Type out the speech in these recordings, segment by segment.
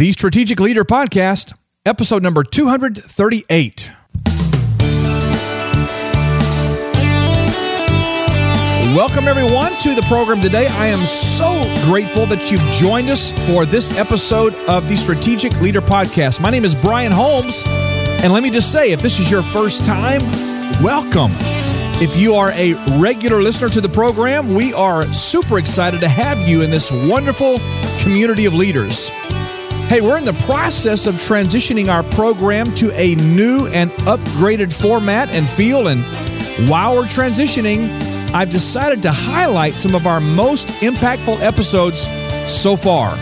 the Strategic Leader Podcast, episode number 238. Welcome, everyone, to the program today. I am so grateful that you've joined us for this episode of the Strategic Leader Podcast. My name is Brian Holmes, and let me just say if this is your first time, welcome. If you are a regular listener to the program, we are super excited to have you in this wonderful community of leaders. Hey, we're in the process of transitioning our program to a new and upgraded format and feel. And while we're transitioning, I've decided to highlight some of our most impactful episodes so far.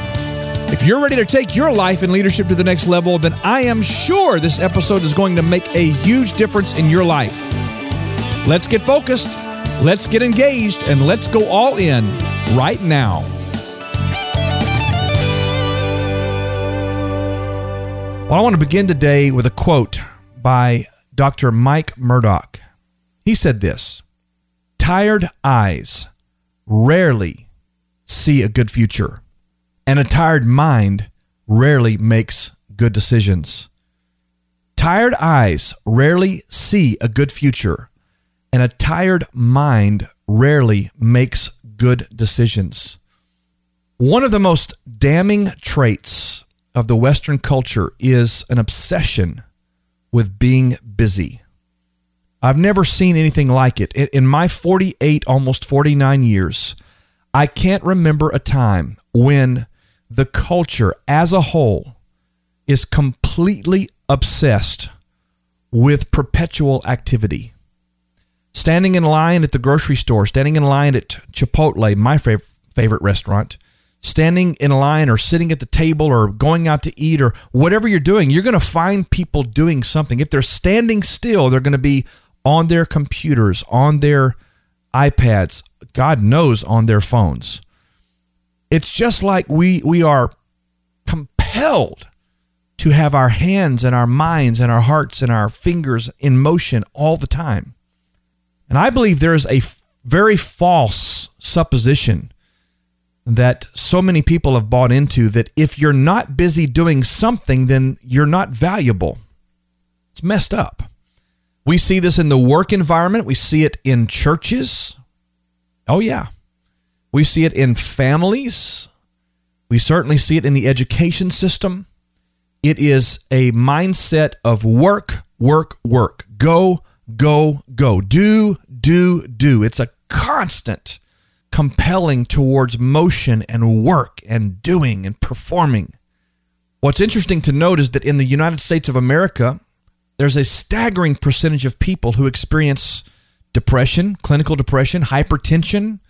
If you're ready to take your life and leadership to the next level, then I am sure this episode is going to make a huge difference in your life. Let's get focused, let's get engaged, and let's go all in right now. Well, I want to begin today with a quote by Dr. Mike Murdock. He said this Tired eyes rarely see a good future, and a tired mind rarely makes good decisions. Tired eyes rarely see a good future, and a tired mind rarely makes good decisions. One of the most damning traits of the Western culture is an obsession with being busy. I've never seen anything like it. In my 48, almost 49 years, I can't remember a time when the culture as a whole is completely obsessed with perpetual activity standing in line at the grocery store, standing in line at Chipotle, my fav- favorite restaurant, standing in line or sitting at the table or going out to eat or whatever you're doing, you're going to find people doing something. If they're standing still, they're going to be on their computers, on their iPads, God knows on their phones. It's just like we we are compelled to have our hands and our minds and our hearts and our fingers in motion all the time. And I believe there is a very false supposition that so many people have bought into that if you're not busy doing something, then you're not valuable. It's messed up. We see this in the work environment, we see it in churches. Oh, yeah. We see it in families. We certainly see it in the education system. It is a mindset of work, work, work. Go, go, go. Do, do, do. It's a constant compelling towards motion and work and doing and performing. What's interesting to note is that in the United States of America, there's a staggering percentage of people who experience depression, clinical depression, hypertension,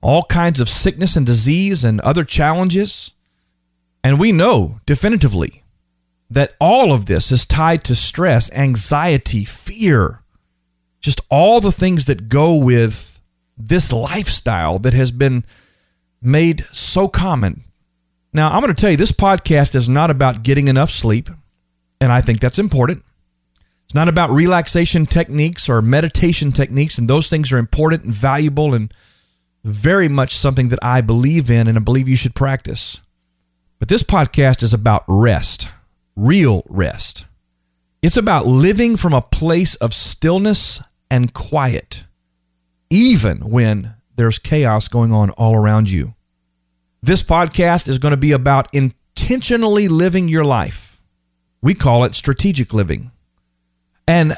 all kinds of sickness and disease and other challenges. And we know definitively that all of this is tied to stress, anxiety, fear, just all the things that go with this lifestyle that has been made so common. Now, I'm going to tell you, this podcast is not about getting enough sleep, and I think that's important. It's not about relaxation techniques or meditation techniques, and those things are important and valuable and very much something that I believe in and I believe you should practice. But this podcast is about rest real rest. It's about living from a place of stillness and quiet, even when there's chaos going on all around you. This podcast is going to be about intentionally living your life. We call it strategic living. And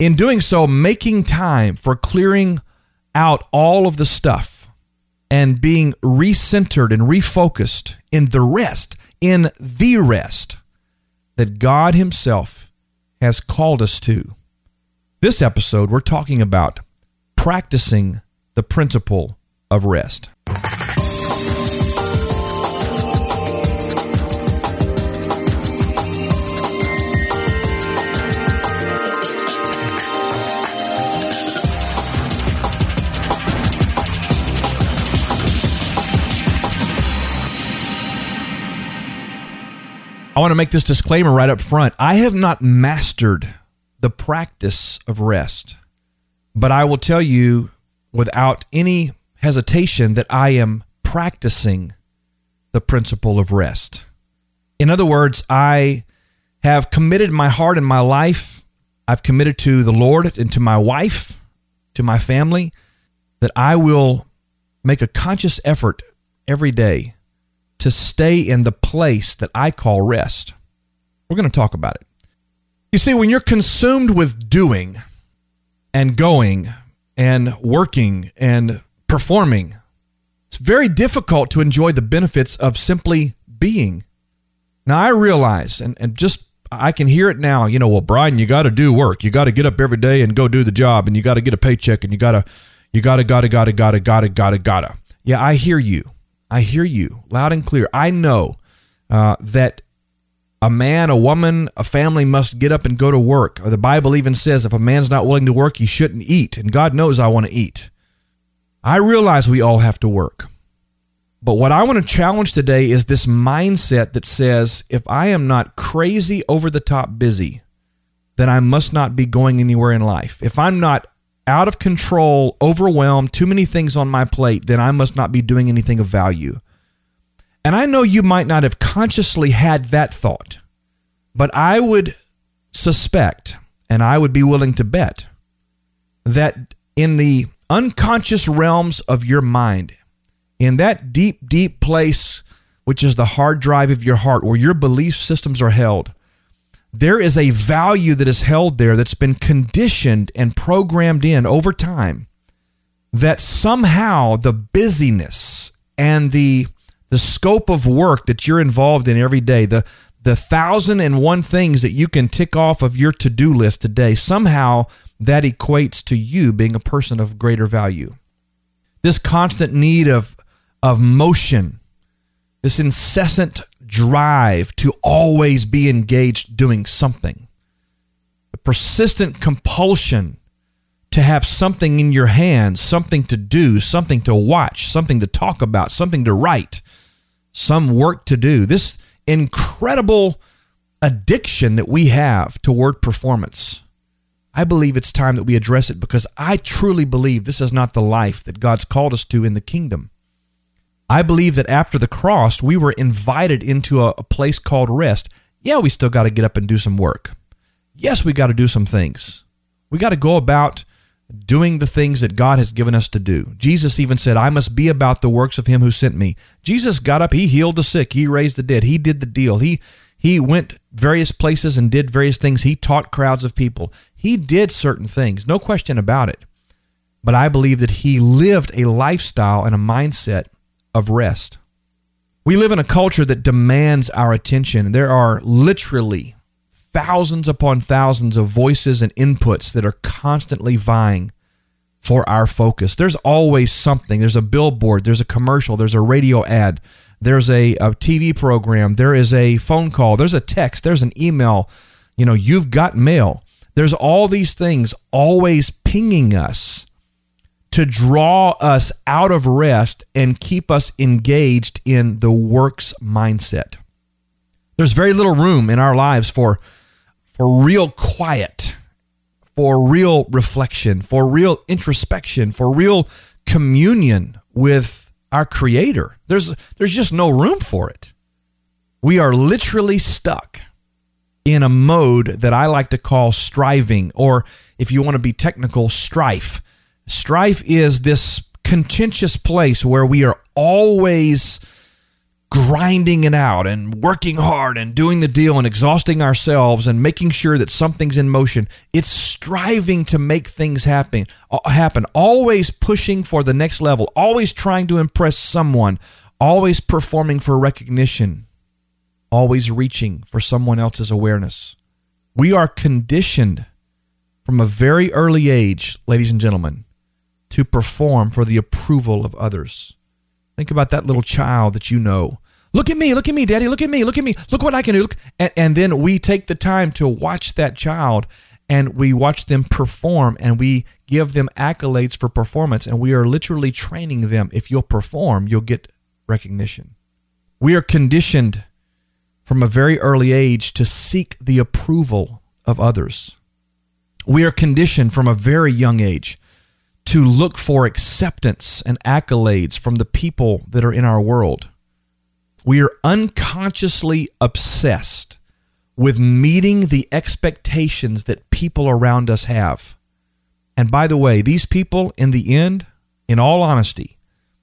in doing so, making time for clearing out all of the stuff and being recentered and refocused in the rest, in the rest that God Himself has called us to. This episode, we're talking about practicing the principle of rest. I want to make this disclaimer right up front. I have not mastered the practice of rest, but I will tell you without any hesitation that I am practicing the principle of rest. In other words, I have committed my heart and my life. I've committed to the Lord and to my wife, to my family, that I will make a conscious effort every day to stay in the place that I call rest. We're going to talk about it. You see, when you're consumed with doing and going and working and performing, it's very difficult to enjoy the benefits of simply being. Now, I realize, and, and just I can hear it now, you know, well, Brian, you got to do work. You got to get up every day and go do the job, and you got to get a paycheck, and you got to, you got to, got to, got to, got to, got to, got to, got to. Yeah, I hear you. I hear you loud and clear. I know uh, that a man, a woman, a family must get up and go to work. The Bible even says if a man's not willing to work, he shouldn't eat. And God knows I want to eat. I realize we all have to work. But what I want to challenge today is this mindset that says if I am not crazy over the top busy, then I must not be going anywhere in life. If I'm not out of control, overwhelmed, too many things on my plate, then I must not be doing anything of value. And I know you might not have consciously had that thought, but I would suspect, and I would be willing to bet, that in the unconscious realms of your mind, in that deep, deep place, which is the hard drive of your heart, where your belief systems are held, there is a value that is held there that's been conditioned and programmed in over time that somehow the busyness and the the scope of work that you're involved in every day the the thousand and one things that you can tick off of your to-do list today somehow that equates to you being a person of greater value. This constant need of of motion this incessant drive to always be engaged doing something, a persistent compulsion to have something in your hands, something to do, something to watch, something to talk about, something to write, some work to do. This incredible addiction that we have toward performance. I believe it's time that we address it because I truly believe this is not the life that God's called us to in the kingdom. I believe that after the cross, we were invited into a, a place called rest. Yeah, we still got to get up and do some work. Yes, we got to do some things. We got to go about doing the things that God has given us to do. Jesus even said, I must be about the works of him who sent me. Jesus got up, he healed the sick, he raised the dead, he did the deal. He he went various places and did various things. He taught crowds of people. He did certain things, no question about it. But I believe that he lived a lifestyle and a mindset of rest. We live in a culture that demands our attention. There are literally thousands upon thousands of voices and inputs that are constantly vying for our focus. There's always something. There's a billboard, there's a commercial, there's a radio ad, there's a, a TV program, there is a phone call, there's a text, there's an email. You know, you've got mail. There's all these things always pinging us to draw us out of rest and keep us engaged in the works mindset. There's very little room in our lives for for real quiet, for real reflection, for real introspection, for real communion with our creator. There's there's just no room for it. We are literally stuck in a mode that I like to call striving or if you want to be technical, strife Strife is this contentious place where we are always grinding it out and working hard and doing the deal and exhausting ourselves and making sure that something's in motion. It's striving to make things happen, uh, happen, always pushing for the next level, always trying to impress someone, always performing for recognition, always reaching for someone else's awareness. We are conditioned from a very early age, ladies and gentlemen, to perform for the approval of others. Think about that little child that you know. Look at me, look at me, daddy, look at me, look at me, look what I can do. And, and then we take the time to watch that child and we watch them perform and we give them accolades for performance and we are literally training them. If you'll perform, you'll get recognition. We are conditioned from a very early age to seek the approval of others. We are conditioned from a very young age to look for acceptance and accolades from the people that are in our world. We are unconsciously obsessed with meeting the expectations that people around us have. And by the way, these people, in the end, in all honesty,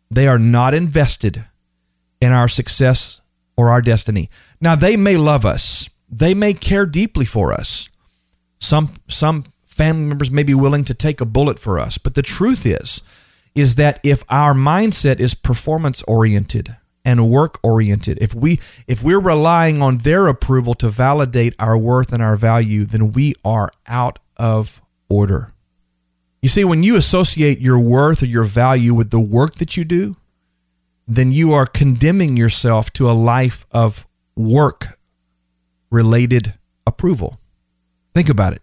they are not invested in our success or our destiny. Now, they may love us, they may care deeply for us. Some, some family members may be willing to take a bullet for us. But the truth is, is that if our mindset is performance oriented and work oriented, if we if we're relying on their approval to validate our worth and our value, then we are out of order. You see, when you associate your worth or your value with the work that you do, then you are condemning yourself to a life of work related approval. Think about it.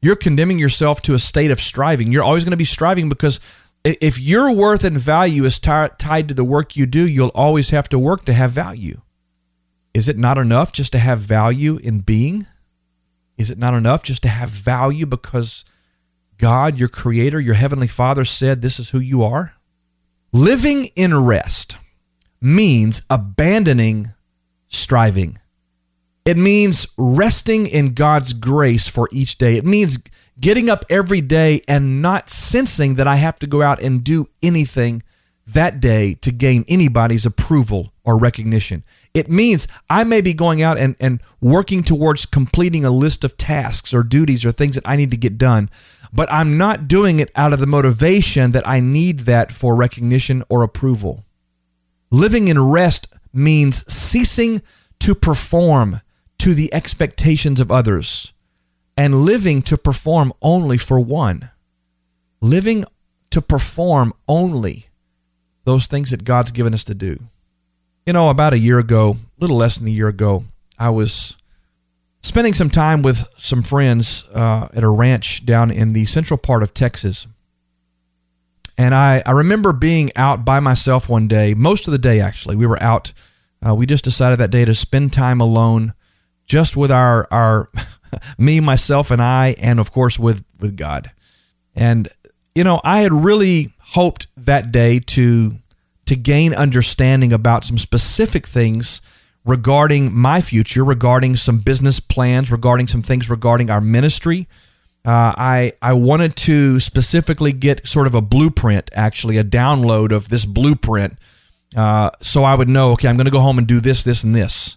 You're condemning yourself to a state of striving. You're always going to be striving because if your worth and value is t- tied to the work you do, you'll always have to work to have value. Is it not enough just to have value in being? Is it not enough just to have value because God, your creator, your heavenly Father said this is who you are? Living in rest means abandoning striving. It means resting in God's grace for each day. It means getting up every day and not sensing that I have to go out and do anything that day to gain anybody's approval or recognition. It means I may be going out and, and working towards completing a list of tasks or duties or things that I need to get done, but I'm not doing it out of the motivation that I need that for recognition or approval. Living in rest means ceasing to perform to the expectations of others and living to perform only for one. Living to perform only those things that God's given us to do. You know, about a year ago, a little less than a year ago, I was spending some time with some friends uh, at a ranch down in the central part of Texas. And I, I remember being out by myself one day, most of the day actually. We were out. Uh, we just decided that day to spend time alone just with our our me, myself, and I, and of course with with God. And you know, I had really hoped that day to to gain understanding about some specific things regarding my future, regarding some business plans, regarding some things regarding our ministry. Uh, I I wanted to specifically get sort of a blueprint, actually a download of this blueprint, uh, so I would know. Okay, I'm going to go home and do this, this, and this.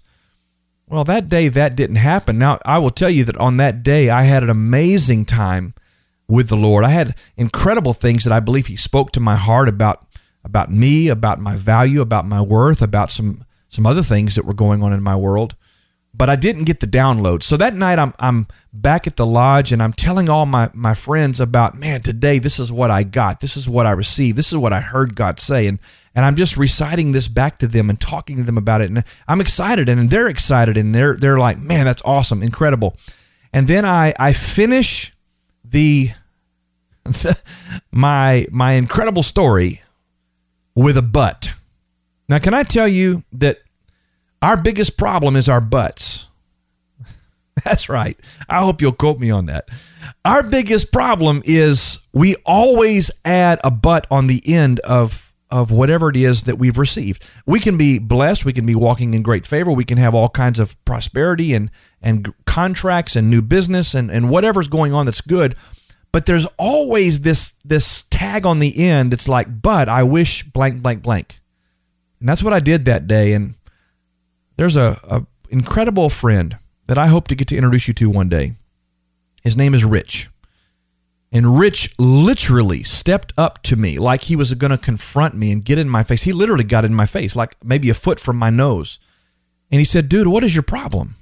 Well, that day that didn't happen. Now, I will tell you that on that day, I had an amazing time with the Lord. I had incredible things that I believe He spoke to my heart about about me, about my value, about my worth, about some some other things that were going on in my world but I didn't get the download. So that night I'm I'm back at the lodge and I'm telling all my my friends about, man, today this is what I got. This is what I received. This is what I heard God say and and I'm just reciting this back to them and talking to them about it and I'm excited and they're excited and they're they're like, "Man, that's awesome, incredible." And then I I finish the my my incredible story with a butt. Now, can I tell you that our biggest problem is our butts. That's right. I hope you'll quote me on that. Our biggest problem is we always add a but on the end of of whatever it is that we've received. We can be blessed, we can be walking in great favor, we can have all kinds of prosperity and and contracts and new business and and whatever's going on that's good, but there's always this this tag on the end that's like, "But I wish blank blank blank." And that's what I did that day and there's a, a incredible friend that I hope to get to introduce you to one day. His name is Rich. And Rich literally stepped up to me like he was going to confront me and get in my face. He literally got in my face, like maybe a foot from my nose. And he said, Dude, what is your problem?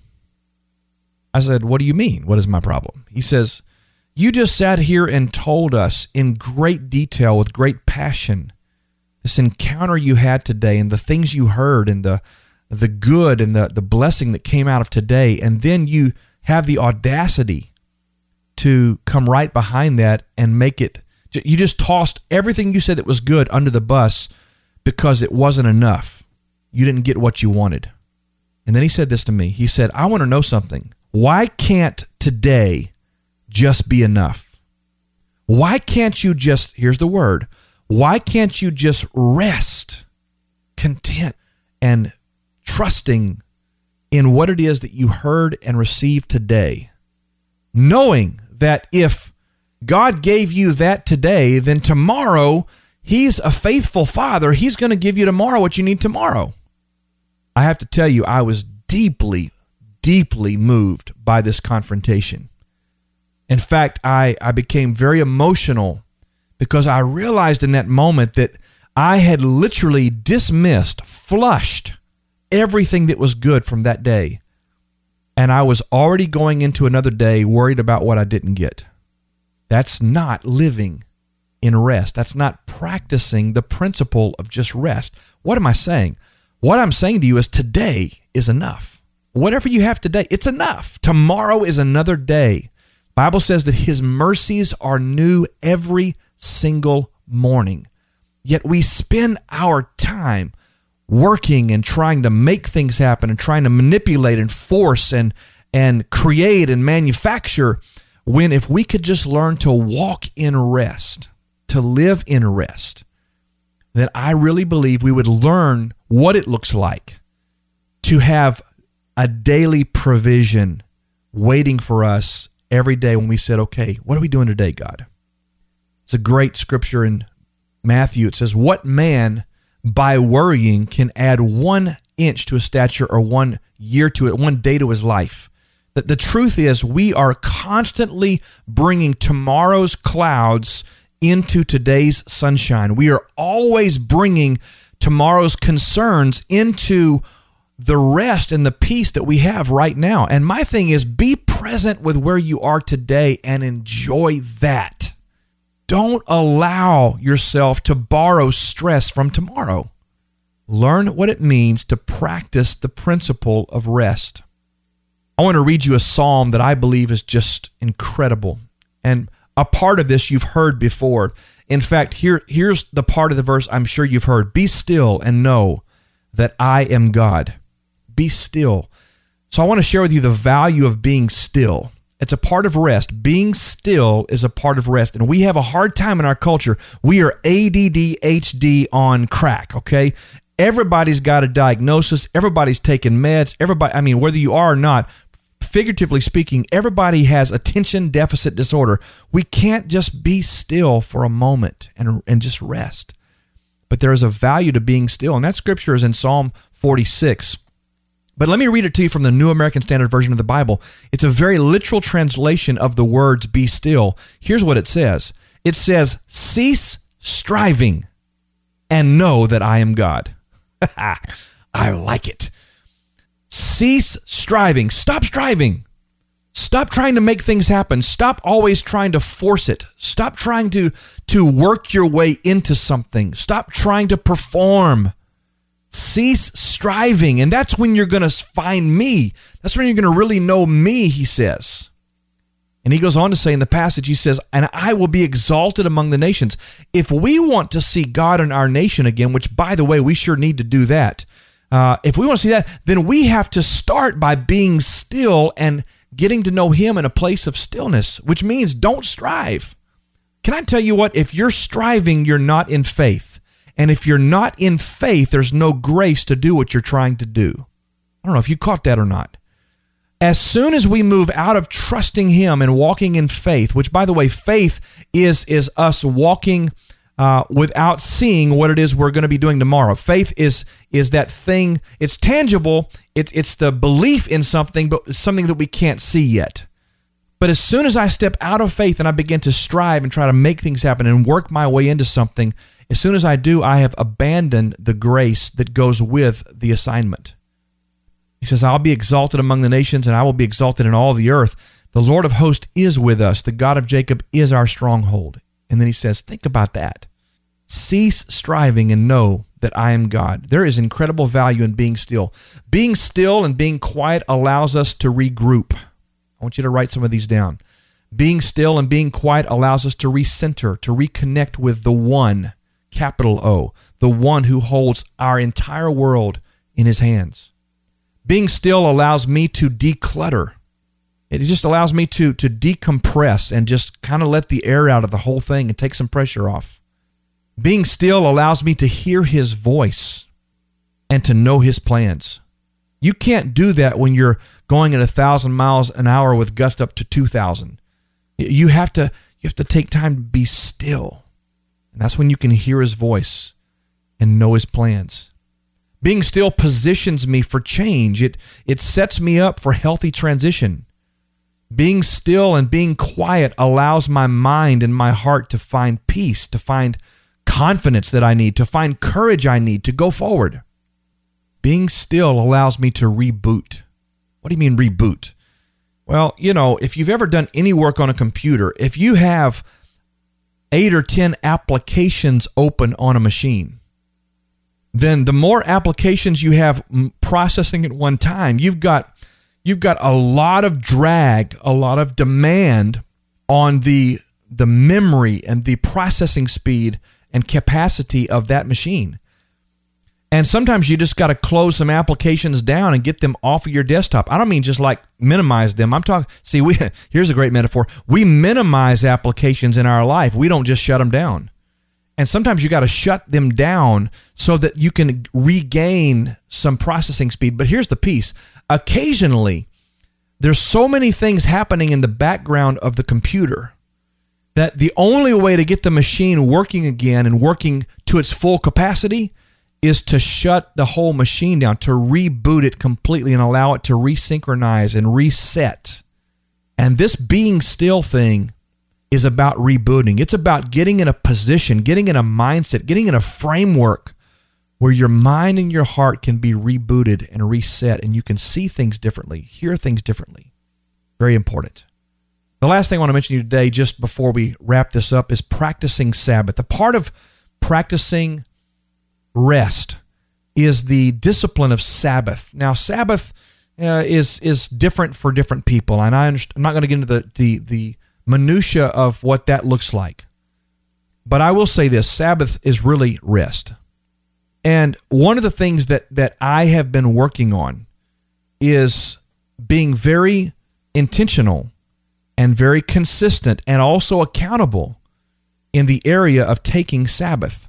I said, What do you mean? What is my problem? He says, You just sat here and told us in great detail, with great passion, this encounter you had today and the things you heard and the the good and the, the blessing that came out of today, and then you have the audacity to come right behind that and make it. You just tossed everything you said that was good under the bus because it wasn't enough. You didn't get what you wanted. And then he said this to me. He said, I want to know something. Why can't today just be enough? Why can't you just, here's the word, why can't you just rest, content, and trusting in what it is that you heard and received today, knowing that if God gave you that today, then tomorrow He's a faithful Father. He's going to give you tomorrow what you need tomorrow. I have to tell you, I was deeply, deeply moved by this confrontation. In fact, I, I became very emotional because I realized in that moment that I had literally dismissed, flushed everything that was good from that day. And I was already going into another day worried about what I didn't get. That's not living in rest. That's not practicing the principle of just rest. What am I saying? What I'm saying to you is today is enough. Whatever you have today, it's enough. Tomorrow is another day. Bible says that his mercies are new every single morning. Yet we spend our time working and trying to make things happen and trying to manipulate and force and and create and manufacture when if we could just learn to walk in rest, to live in rest, then I really believe we would learn what it looks like to have a daily provision waiting for us every day when we said, okay, what are we doing today, God? It's a great scripture in Matthew. It says, What man by worrying can add one inch to his stature or one year to it, one day to his life? That the truth is, we are constantly bringing tomorrow's clouds into today's sunshine. We are always bringing tomorrow's concerns into the rest and the peace that we have right now. And my thing is be present with where you are today and enjoy that. Don't allow yourself to borrow stress from tomorrow. Learn what it means to practice the principle of rest. I want to read you a psalm that I believe is just incredible. And a part of this you've heard before. In fact, here, here's the part of the verse I'm sure you've heard Be still and know that I am God. Be still. So I want to share with you the value of being still. It's a part of rest. Being still is a part of rest. And we have a hard time in our culture. We are ADD, HD on crack, okay? Everybody's got a diagnosis. Everybody's taking meds. Everybody, I mean, whether you are or not, figuratively speaking, everybody has attention deficit disorder. We can't just be still for a moment and, and just rest. But there is a value to being still. And that scripture is in Psalm 46. But let me read it to you from the New American Standard Version of the Bible. It's a very literal translation of the words be still. Here's what it says it says, Cease striving and know that I am God. I like it. Cease striving. Stop striving. Stop trying to make things happen. Stop always trying to force it. Stop trying to, to work your way into something. Stop trying to perform. Cease striving. And that's when you're going to find me. That's when you're going to really know me, he says. And he goes on to say in the passage, he says, And I will be exalted among the nations. If we want to see God in our nation again, which by the way, we sure need to do that. Uh, if we want to see that, then we have to start by being still and getting to know Him in a place of stillness, which means don't strive. Can I tell you what? If you're striving, you're not in faith. And if you're not in faith, there's no grace to do what you're trying to do. I don't know if you caught that or not. As soon as we move out of trusting Him and walking in faith, which by the way, faith is is us walking uh, without seeing what it is we're going to be doing tomorrow. Faith is is that thing. It's tangible. It's it's the belief in something, but something that we can't see yet. But as soon as I step out of faith and I begin to strive and try to make things happen and work my way into something, as soon as I do, I have abandoned the grace that goes with the assignment. He says, I'll be exalted among the nations and I will be exalted in all the earth. The Lord of hosts is with us. The God of Jacob is our stronghold. And then he says, Think about that. Cease striving and know that I am God. There is incredible value in being still. Being still and being quiet allows us to regroup. I want you to write some of these down. Being still and being quiet allows us to recenter, to reconnect with the one capital O, the one who holds our entire world in his hands. Being still allows me to declutter. It just allows me to, to decompress and just kind of let the air out of the whole thing and take some pressure off. Being still allows me to hear his voice and to know his plans. You can't do that when you're going at a thousand miles an hour with gust up to two thousand. You have to you have to take time to be still. And that's when you can hear his voice and know his plans. Being still positions me for change. It it sets me up for healthy transition. Being still and being quiet allows my mind and my heart to find peace, to find confidence that I need, to find courage I need to go forward. Being still allows me to reboot. What do you mean reboot? Well, you know, if you've ever done any work on a computer, if you have eight or 10 applications open on a machine, then the more applications you have processing at one time, you've got you've got a lot of drag, a lot of demand on the the memory and the processing speed and capacity of that machine. And sometimes you just got to close some applications down and get them off of your desktop. I don't mean just like minimize them. I'm talking see we here's a great metaphor. We minimize applications in our life. We don't just shut them down. And sometimes you got to shut them down so that you can regain some processing speed. But here's the piece occasionally, there's so many things happening in the background of the computer that the only way to get the machine working again and working to its full capacity is to shut the whole machine down, to reboot it completely and allow it to resynchronize and reset. And this being still thing is about rebooting. It's about getting in a position, getting in a mindset, getting in a framework where your mind and your heart can be rebooted and reset and you can see things differently, hear things differently. Very important. The last thing I want to mention to you today, just before we wrap this up, is practicing Sabbath. A part of practicing rest is the discipline of Sabbath. Now, Sabbath uh, is is different for different people, and I am not going to get into the, the the minutia of what that looks like. But I will say this Sabbath is really rest. And one of the things that, that I have been working on is being very intentional and very consistent and also accountable in the area of taking Sabbath.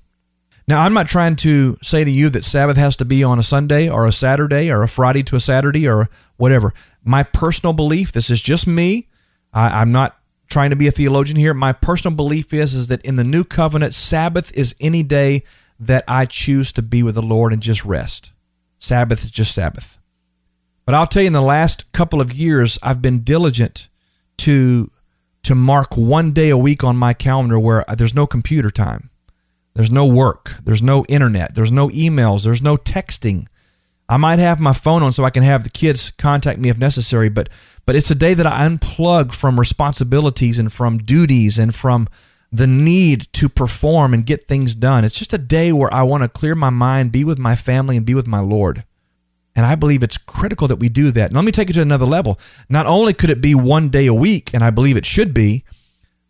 Now, I'm not trying to say to you that Sabbath has to be on a Sunday or a Saturday or a Friday to a Saturday or whatever. My personal belief, this is just me. I, am not trying to be a theologian here. My personal belief is is that in the new covenant, Sabbath is any day that I choose to be with the Lord and just rest. Sabbath is just Sabbath. But I'll tell you, in the last couple of years, I've been diligent to to mark one day a week on my calendar where there's no computer time, there's no work, there's no internet, there's no emails, there's no texting. I might have my phone on so I can have the kids contact me if necessary, but but it's a day that I unplug from responsibilities and from duties and from the need to perform and get things done. It's just a day where I want to clear my mind, be with my family, and be with my Lord. And I believe it's critical that we do that. And let me take it to another level. Not only could it be one day a week, and I believe it should be,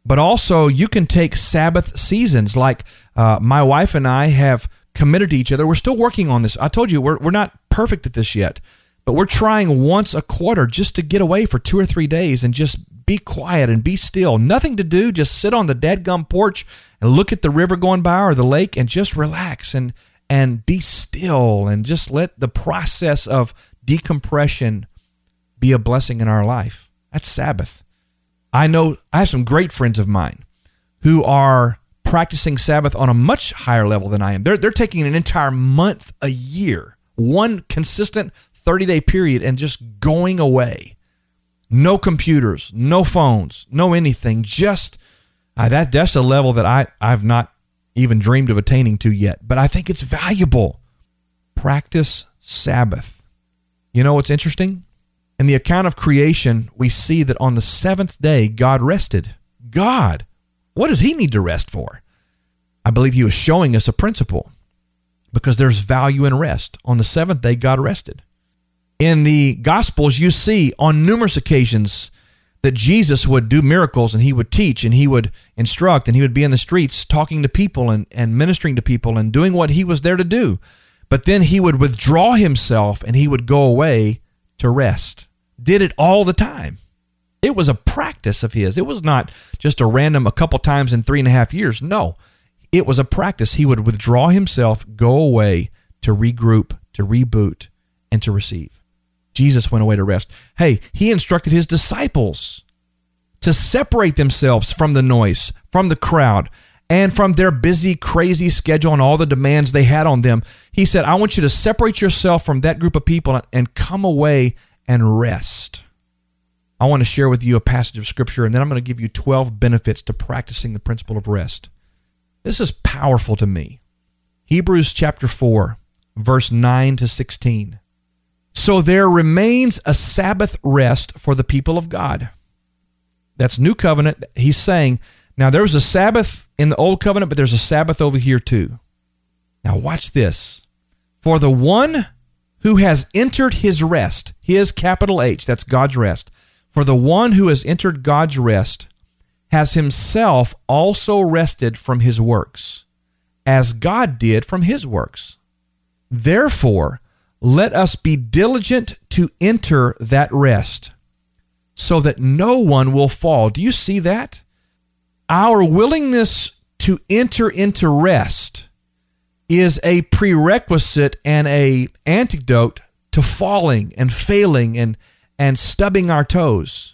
but also you can take Sabbath seasons. Like uh, my wife and I have committed to each other. We're still working on this. I told you we're, we're not perfect at this yet. But we're trying once a quarter just to get away for two or three days and just be quiet and be still. Nothing to do. Just sit on the dadgum porch and look at the river going by or the lake and just relax and and be still and just let the process of decompression be a blessing in our life. That's Sabbath. I know I have some great friends of mine who are practicing Sabbath on a much higher level than I am. They're, they're taking an entire month a year, one consistent 30 day period and just going away. No computers, no phones, no anything. Just uh, that that's a level that I, I've not even dreamed of attaining to yet. But I think it's valuable. Practice Sabbath. You know what's interesting? In the account of creation, we see that on the seventh day, God rested. God, what does he need to rest for? I believe he was showing us a principle because there's value in rest. On the seventh day, God rested in the Gospels, you see on numerous occasions that Jesus would do miracles and he would teach and he would instruct and he would be in the streets talking to people and, and ministering to people and doing what he was there to do. But then he would withdraw himself and he would go away to rest. Did it all the time. It was a practice of his. It was not just a random a couple times in three and a half years. No, it was a practice. He would withdraw himself, go away to regroup, to reboot, and to receive. Jesus went away to rest. Hey, he instructed his disciples to separate themselves from the noise, from the crowd, and from their busy, crazy schedule and all the demands they had on them. He said, I want you to separate yourself from that group of people and come away and rest. I want to share with you a passage of scripture, and then I'm going to give you 12 benefits to practicing the principle of rest. This is powerful to me. Hebrews chapter 4, verse 9 to 16. So there remains a Sabbath rest for the people of God. That's new covenant. He's saying, now there was a Sabbath in the old covenant, but there's a Sabbath over here too. Now watch this. For the one who has entered his rest, his capital H, that's God's rest. For the one who has entered God's rest has himself also rested from his works, as God did from his works. Therefore, let us be diligent to enter that rest, so that no one will fall. Do you see that? Our willingness to enter into rest is a prerequisite and a antidote to falling and failing and and stubbing our toes.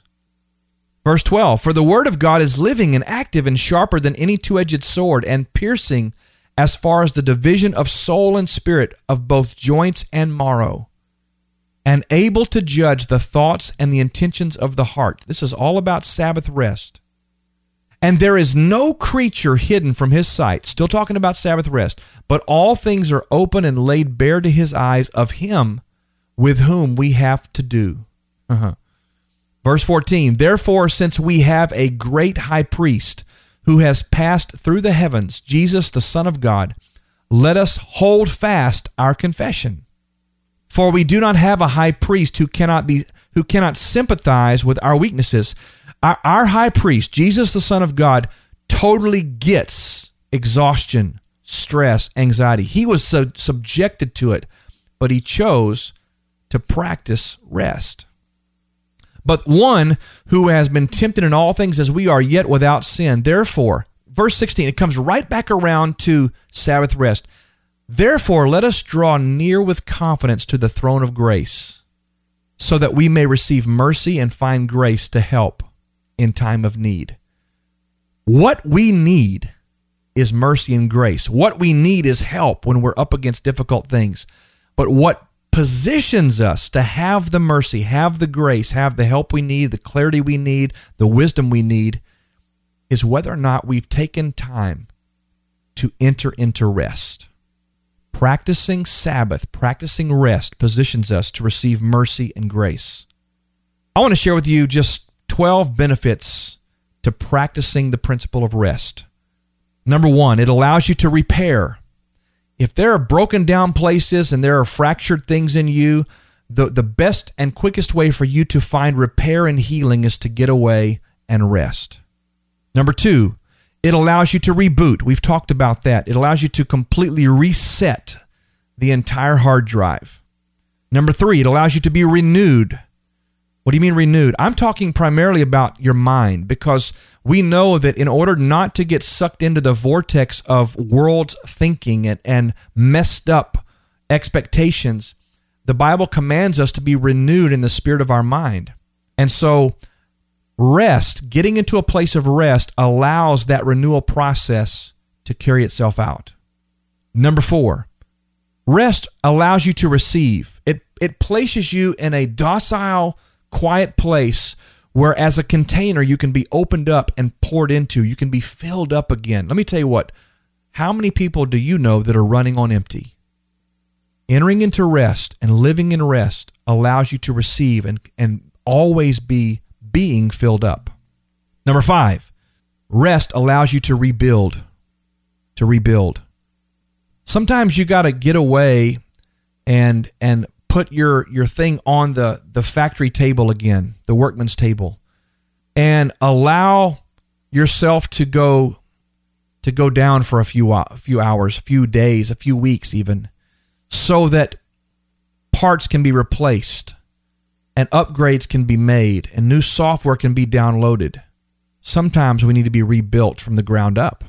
Verse 12 For the word of God is living and active and sharper than any two edged sword, and piercing as far as the division of soul and spirit, of both joints and marrow, and able to judge the thoughts and the intentions of the heart. This is all about Sabbath rest. And there is no creature hidden from his sight, still talking about Sabbath rest, but all things are open and laid bare to his eyes of him with whom we have to do. Uh-huh. Verse 14 Therefore, since we have a great high priest who has passed through the heavens, Jesus, the Son of God, let us hold fast our confession. For we do not have a high priest who cannot be who cannot sympathize with our weaknesses. Our, our high priest, Jesus the Son of God, totally gets exhaustion, stress, anxiety. He was so subjected to it, but he chose to practice rest but one who has been tempted in all things as we are, yet without sin. Therefore, verse 16, it comes right back around to Sabbath rest. Therefore, let us draw near with confidence to the throne of grace, so that we may receive mercy and find grace to help in time of need. What we need is mercy and grace. What we need is help when we're up against difficult things. But what positions us to have the mercy, have the grace, have the help we need, the clarity we need, the wisdom we need, is whether or not we've taken time to enter into rest. Practicing Sabbath, practicing rest positions us to receive mercy and grace. I want to share with you just 12 benefits to practicing the principle of rest. Number one, it allows you to repair if there are broken down places and there are fractured things in you, the, the best and quickest way for you to find repair and healing is to get away and rest. Number two, it allows you to reboot. We've talked about that. It allows you to completely reset the entire hard drive. Number three, it allows you to be renewed. What do you mean renewed? I'm talking primarily about your mind because we know that in order not to get sucked into the vortex of world thinking and, and messed up expectations, the Bible commands us to be renewed in the spirit of our mind. And so, rest, getting into a place of rest, allows that renewal process to carry itself out. Number four, rest allows you to receive. It, it places you in a docile, quiet place where as a container you can be opened up and poured into, you can be filled up again. Let me tell you what, how many people do you know that are running on empty? Entering into rest and living in rest allows you to receive and, and always be being filled up. Number five, rest allows you to rebuild. To rebuild. Sometimes you got to get away and and put your your thing on the the factory table again, the workman's table, and allow yourself to go to go down for a few uh, a few hours, a few days, a few weeks even, so that parts can be replaced and upgrades can be made and new software can be downloaded. Sometimes we need to be rebuilt from the ground up.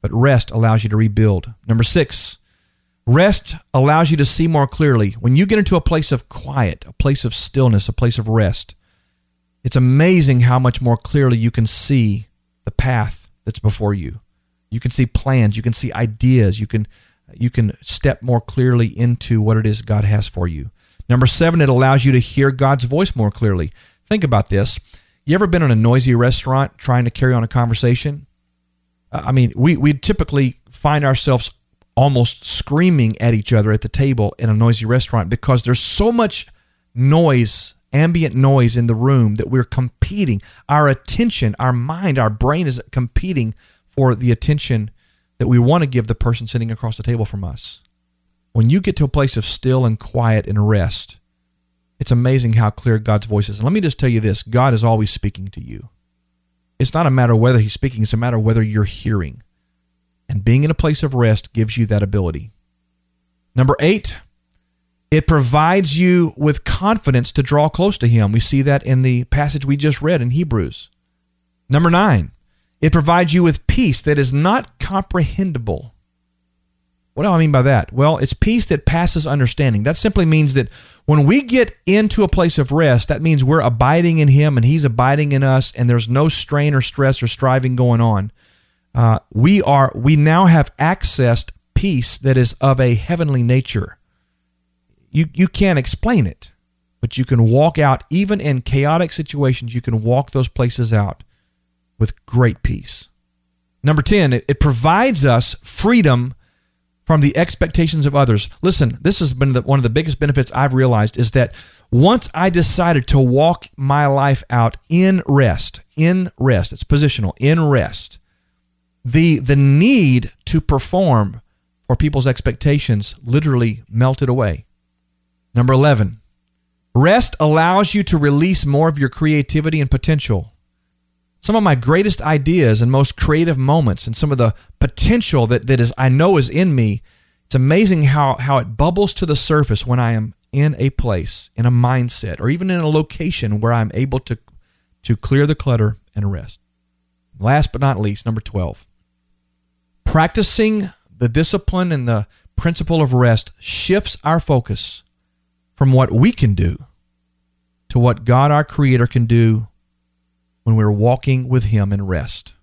But rest allows you to rebuild. Number 6, Rest allows you to see more clearly. When you get into a place of quiet, a place of stillness, a place of rest, it's amazing how much more clearly you can see the path that's before you. You can see plans, you can see ideas, you can you can step more clearly into what it is God has for you. Number 7, it allows you to hear God's voice more clearly. Think about this. You ever been in a noisy restaurant trying to carry on a conversation? I mean, we we typically find ourselves almost screaming at each other at the table in a noisy restaurant because there's so much noise, ambient noise in the room that we're competing. Our attention, our mind, our brain is competing for the attention that we want to give the person sitting across the table from us. When you get to a place of still and quiet and rest, it's amazing how clear God's voice is. And let me just tell you this God is always speaking to you. It's not a matter whether He's speaking, it's a matter whether you're hearing. And being in a place of rest gives you that ability. Number eight, it provides you with confidence to draw close to Him. We see that in the passage we just read in Hebrews. Number nine, it provides you with peace that is not comprehensible. What do I mean by that? Well, it's peace that passes understanding. That simply means that when we get into a place of rest, that means we're abiding in Him and He's abiding in us, and there's no strain or stress or striving going on uh, we are we now have accessed peace that is of a heavenly nature. You you can't explain it, but you can walk out even in chaotic situations. You can walk those places out with great peace. Number ten, it, it provides us freedom from the expectations of others. Listen, this has been the, one of the biggest benefits I've realized is that once I decided to walk my life out in rest, in rest, it's positional, in rest the the need to perform for people's expectations literally melted away. Number 11. Rest allows you to release more of your creativity and potential. Some of my greatest ideas and most creative moments and some of the potential that, that is I know is in me, it's amazing how, how it bubbles to the surface when I am in a place, in a mindset, or even in a location where I'm able to, to clear the clutter and rest. Last but not least, number 12 Practicing the discipline and the principle of rest shifts our focus from what we can do to what God, our Creator, can do when we're walking with Him in rest.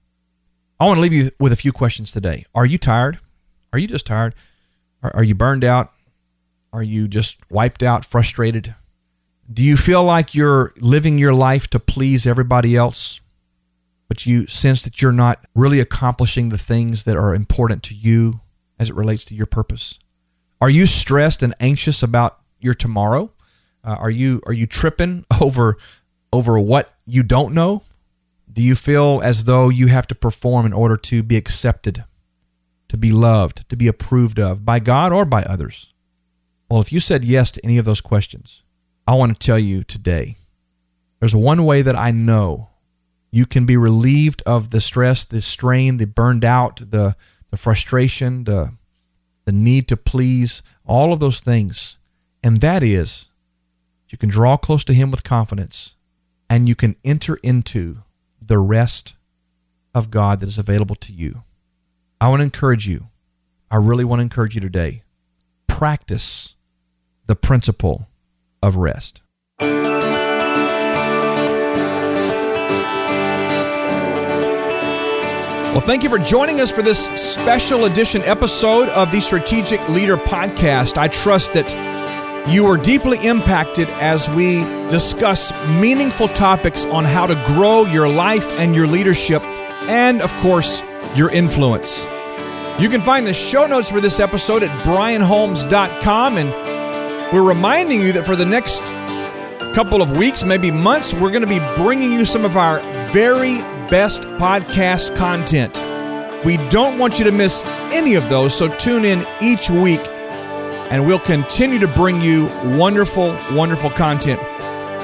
I want to leave you with a few questions today. Are you tired? Are you just tired? Are, are you burned out? Are you just wiped out, frustrated? Do you feel like you're living your life to please everybody else but you sense that you're not really accomplishing the things that are important to you as it relates to your purpose? Are you stressed and anxious about your tomorrow? Uh, are you are you tripping over over what you don't know? Do you feel as though you have to perform in order to be accepted, to be loved, to be approved of by God or by others? Well, if you said yes to any of those questions, I want to tell you today there's one way that I know you can be relieved of the stress, the strain, the burned out, the the frustration, the the need to please, all of those things. And that is you can draw close to him with confidence and you can enter into the rest of God that is available to you. I want to encourage you. I really want to encourage you today. Practice the principle of rest. Well, thank you for joining us for this special edition episode of the Strategic Leader Podcast. I trust that you are deeply impacted as we discuss meaningful topics on how to grow your life and your leadership, and of course, your influence. You can find the show notes for this episode at brianholmes.com, and we're reminding you that for the next couple of weeks, maybe months, we're going to be bringing you some of our very best podcast content. We don't want you to miss any of those, so tune in each week and we'll continue to bring you wonderful, wonderful content.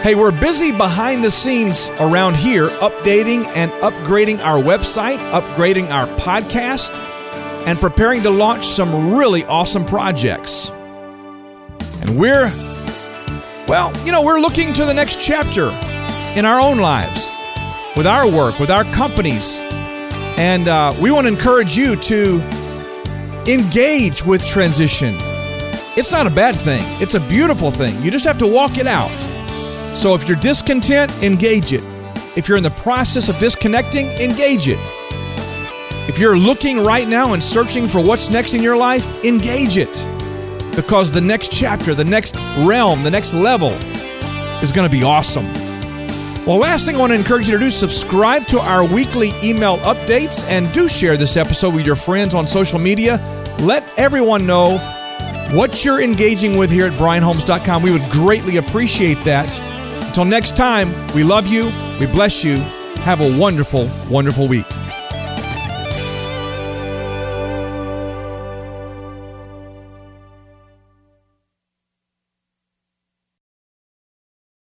Hey, we're busy behind the scenes around here, updating and upgrading our website, upgrading our podcast, and preparing to launch some really awesome projects. And we're, well, you know, we're looking to the next chapter in our own lives with our work, with our companies. And uh, we want to encourage you to engage with transition It's not a bad thing, it's a beautiful thing. You just have to walk it out. So if you're discontent, engage it. If you're in the process of disconnecting, engage it. If you're looking right now and searching for what's next in your life, engage it. Because the next chapter, the next realm, the next level is going to be awesome. Well, last thing I want to encourage you to do subscribe to our weekly email updates and do share this episode with your friends on social media. Let everyone know what you're engaging with here at brianholmes.com. We would greatly appreciate that. Until next time, we love you, we bless you. Have a wonderful, wonderful week.